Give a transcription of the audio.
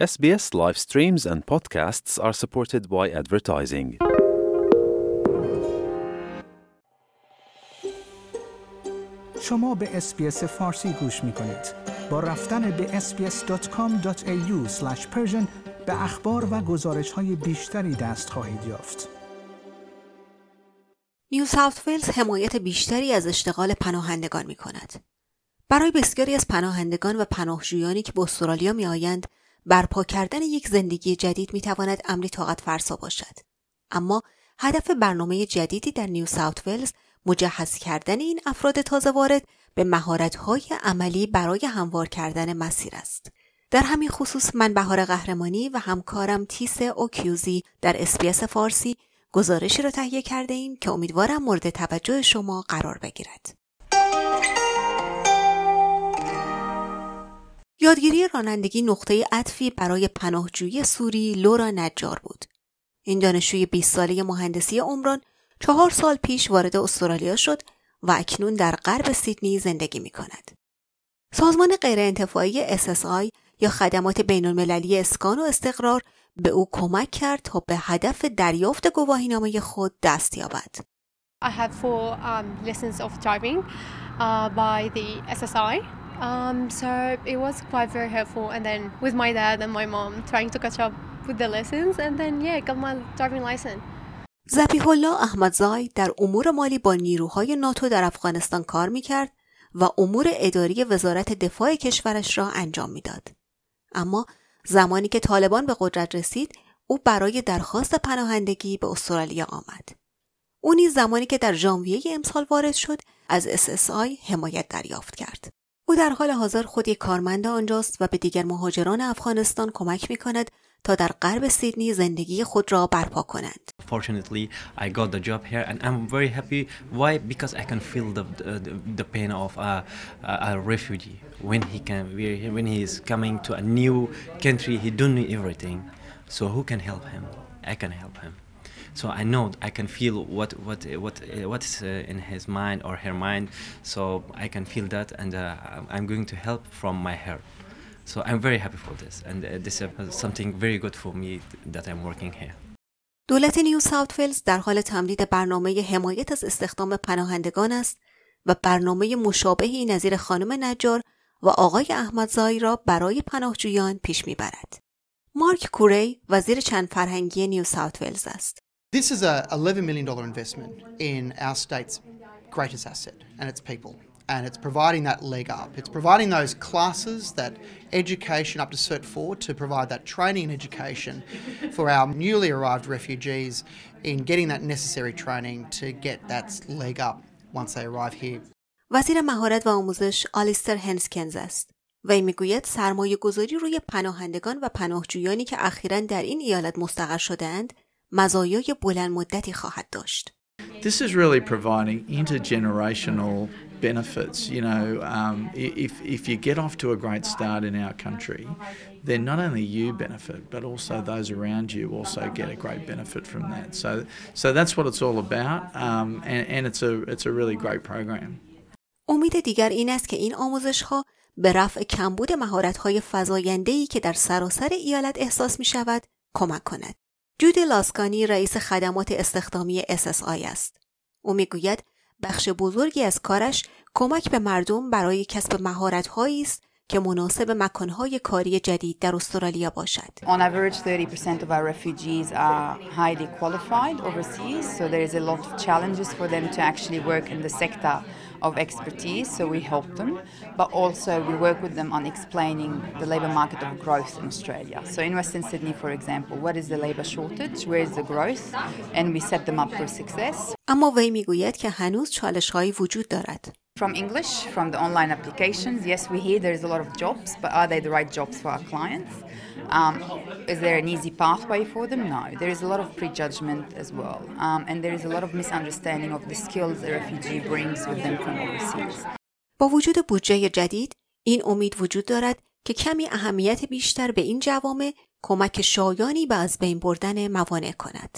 SBS live streams and podcasts are supported by advertising. شما به SBS فارسی گوش می کنید. با رفتن به sbs.com.au به اخبار و گزارش های بیشتری دست خواهید یافت. نیو ساوت ولز حمایت بیشتری از اشتغال پناهندگان می کند. برای بسیاری از پناهندگان و پناهجویانی که به استرالیا می آیند، برپا کردن یک زندگی جدید می تواند امری طاقت فرسا باشد. اما هدف برنامه جدیدی در نیو ساوت ولز مجهز کردن این افراد تازه وارد به مهارت‌های عملی برای هموار کردن مسیر است. در همین خصوص من بهار قهرمانی و همکارم تیس اوکیوزی در SBS فارسی گزارشی را تهیه کرده ایم که امیدوارم مورد توجه شما قرار بگیرد. یادگیری رانندگی نقطه عطفی برای پناهجویی سوری لورا نجار بود. این دانشجوی 20 ساله مهندسی عمران چهار سال پیش وارد استرالیا شد و اکنون در غرب سیدنی زندگی می کند. سازمان غیرانتفاعی SSI یا خدمات بین المللی اسکان و استقرار به او کمک کرد تا به هدف دریافت گواهینامه خود دست یابد. I had four um, lessons of driving uh, by the SSI. Um, so it was quite very helpful. And then with my dad and my mom trying to catch up with the lessons, and then yeah, got my driving license. زبیح الله احمدزای در امور مالی با نیروهای ناتو در افغانستان کار می‌کرد و امور اداری وزارت دفاع کشورش را انجام می‌داد. اما زمانی که طالبان به قدرت رسید او برای درخواست پناهندگی به استرالیا آمد. او نیز زمانی که در ژانویه امسال وارد شد از SSI حمایت دریافت کرد. او در حال حاضر خود یک کارمند آنجاست و به دیگر مهاجران افغانستان کمک می کند تا در غرب سیدنی زندگی خود را برپا کنند. Fortunately, I got the job here and I'm very happy. Why? Because I can feel the the, the pain of a, a, refugee when he can when he is coming to a new country. He don't know everything. So who can help him? I can help him. So I know I can feel what what what what's in his mind or her mind. So I can feel that, and uh, I'm going to help from my heart. So I'm very happy for this, and uh, this is something very good for me that I'm working here. دولت نیو ساوت ولز در حال تمدید برنامه حمایت از استخدام پناهندگان است و برنامه مشابهی نظیر خانم نجار و آقای احمدزایی را برای پناهجویان پیش می‌برد. مارک کوری وزیر چند فرهنگی نیو ساوت ولز است. This is a $11 million investment in our state's greatest asset, and its people. And it's providing that leg up. It's providing those classes, that education up to Cert 4 to provide that training and education for our newly arrived refugees in getting that necessary training to get that leg up once they arrive here. وزیر مهارت و آموزش آلیستر هنسکنز است. و می‌گوید سرمایه گذاری روی پناهندگان و پناهجویانی که اخیرا در این ایالت مستقر شدهاند مزایای بلند مدتی خواهد داشت. This is really providing intergenerational benefits. You know, um, if if you get off to a great start in our country, then not only you benefit, but also those around you also get a great benefit from that. So so that's what it's all about, um, and and it's a it's a really great program. امید دیگر این است که این آموزش ها به رفع کمبود مهارت های فزاینده‌ای که در سراسر ایالت احساس می شود کمک کند. جودی لاسکانی رئیس خدمات استخدامی SSI است. او می‌گوید بخش بزرگی از کارش کمک به مردم برای کسب مهارت‌هایی است که مناسب مکانهای کاری جدید در استرالیا باشد. On average 30% of our refugees are highly qualified overseas, so there is a lot of challenges for them to actually work in the sector of expertise, so we help them, but also we work with them on explaining the labour market of growth in Australia. So in Western Sydney, for example, what is the labour shortage, where is the growth, and we set them up for success. اما وی می‌گوید که هنوز چالش‌هایی وجود دارد. From English, from the online applications, yes, we hear there's a lot of jobs, but are they the right jobs for our clients? Um, is there an easy pathway for them? No. There is a lot of prejudgment as well, um, and there is a lot of misunderstanding of the skills a refugee brings with them from overseas. با وجود بودجه جدید، این امید وجود دارد که کمی اهمیت بیشتر به این جوامع کمک شایانی به از بین بردن موانع کند.